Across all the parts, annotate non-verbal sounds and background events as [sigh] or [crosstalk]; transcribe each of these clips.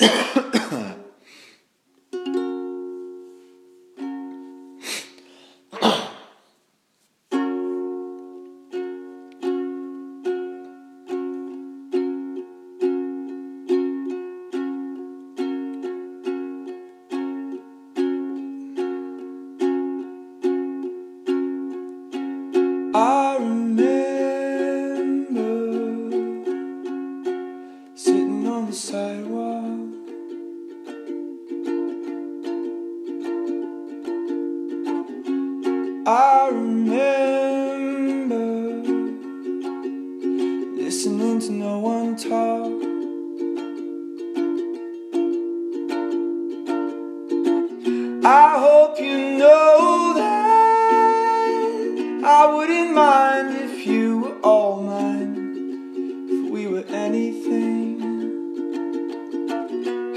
Yeah. [coughs] the sidewalk. I remember listening to no one talk. I hope you know that I wouldn't mind if you were all mine,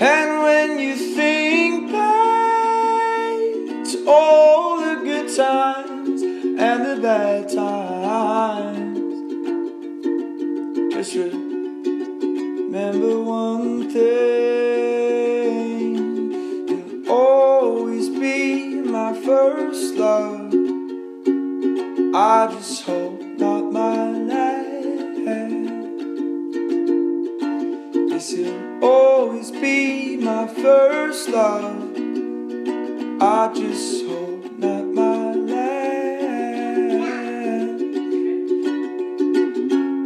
And when you think back to all the good times and the bad times, just remember one thing. You'll always be my first love. I just hope not Yes, you'll always be my first love. I just hope not my last.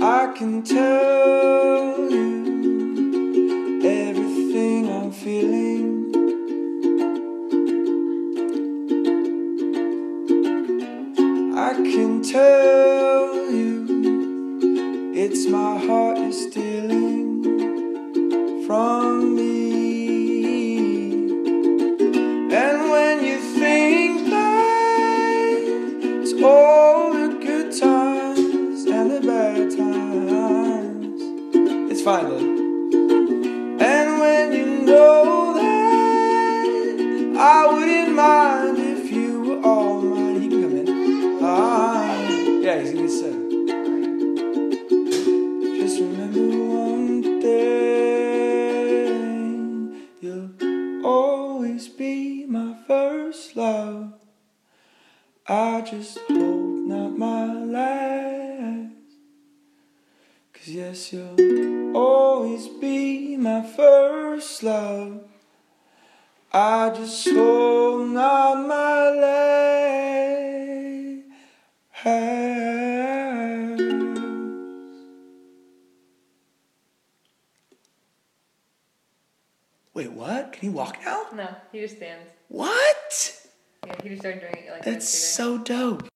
I can tell you everything I'm feeling. I can tell you it's my heart is fine then. And when you know that I wouldn't mind if you were all mine, he can come in. Ah, yeah, he's gonna be. Just remember one thing: you'll always be my first love. I just hope not my last. Cause yes, you'll always be my first love. I just hope not my last. Wait, what? Can he walk now? No, he just stands. What? Yeah, he just started doing it like That's so dope.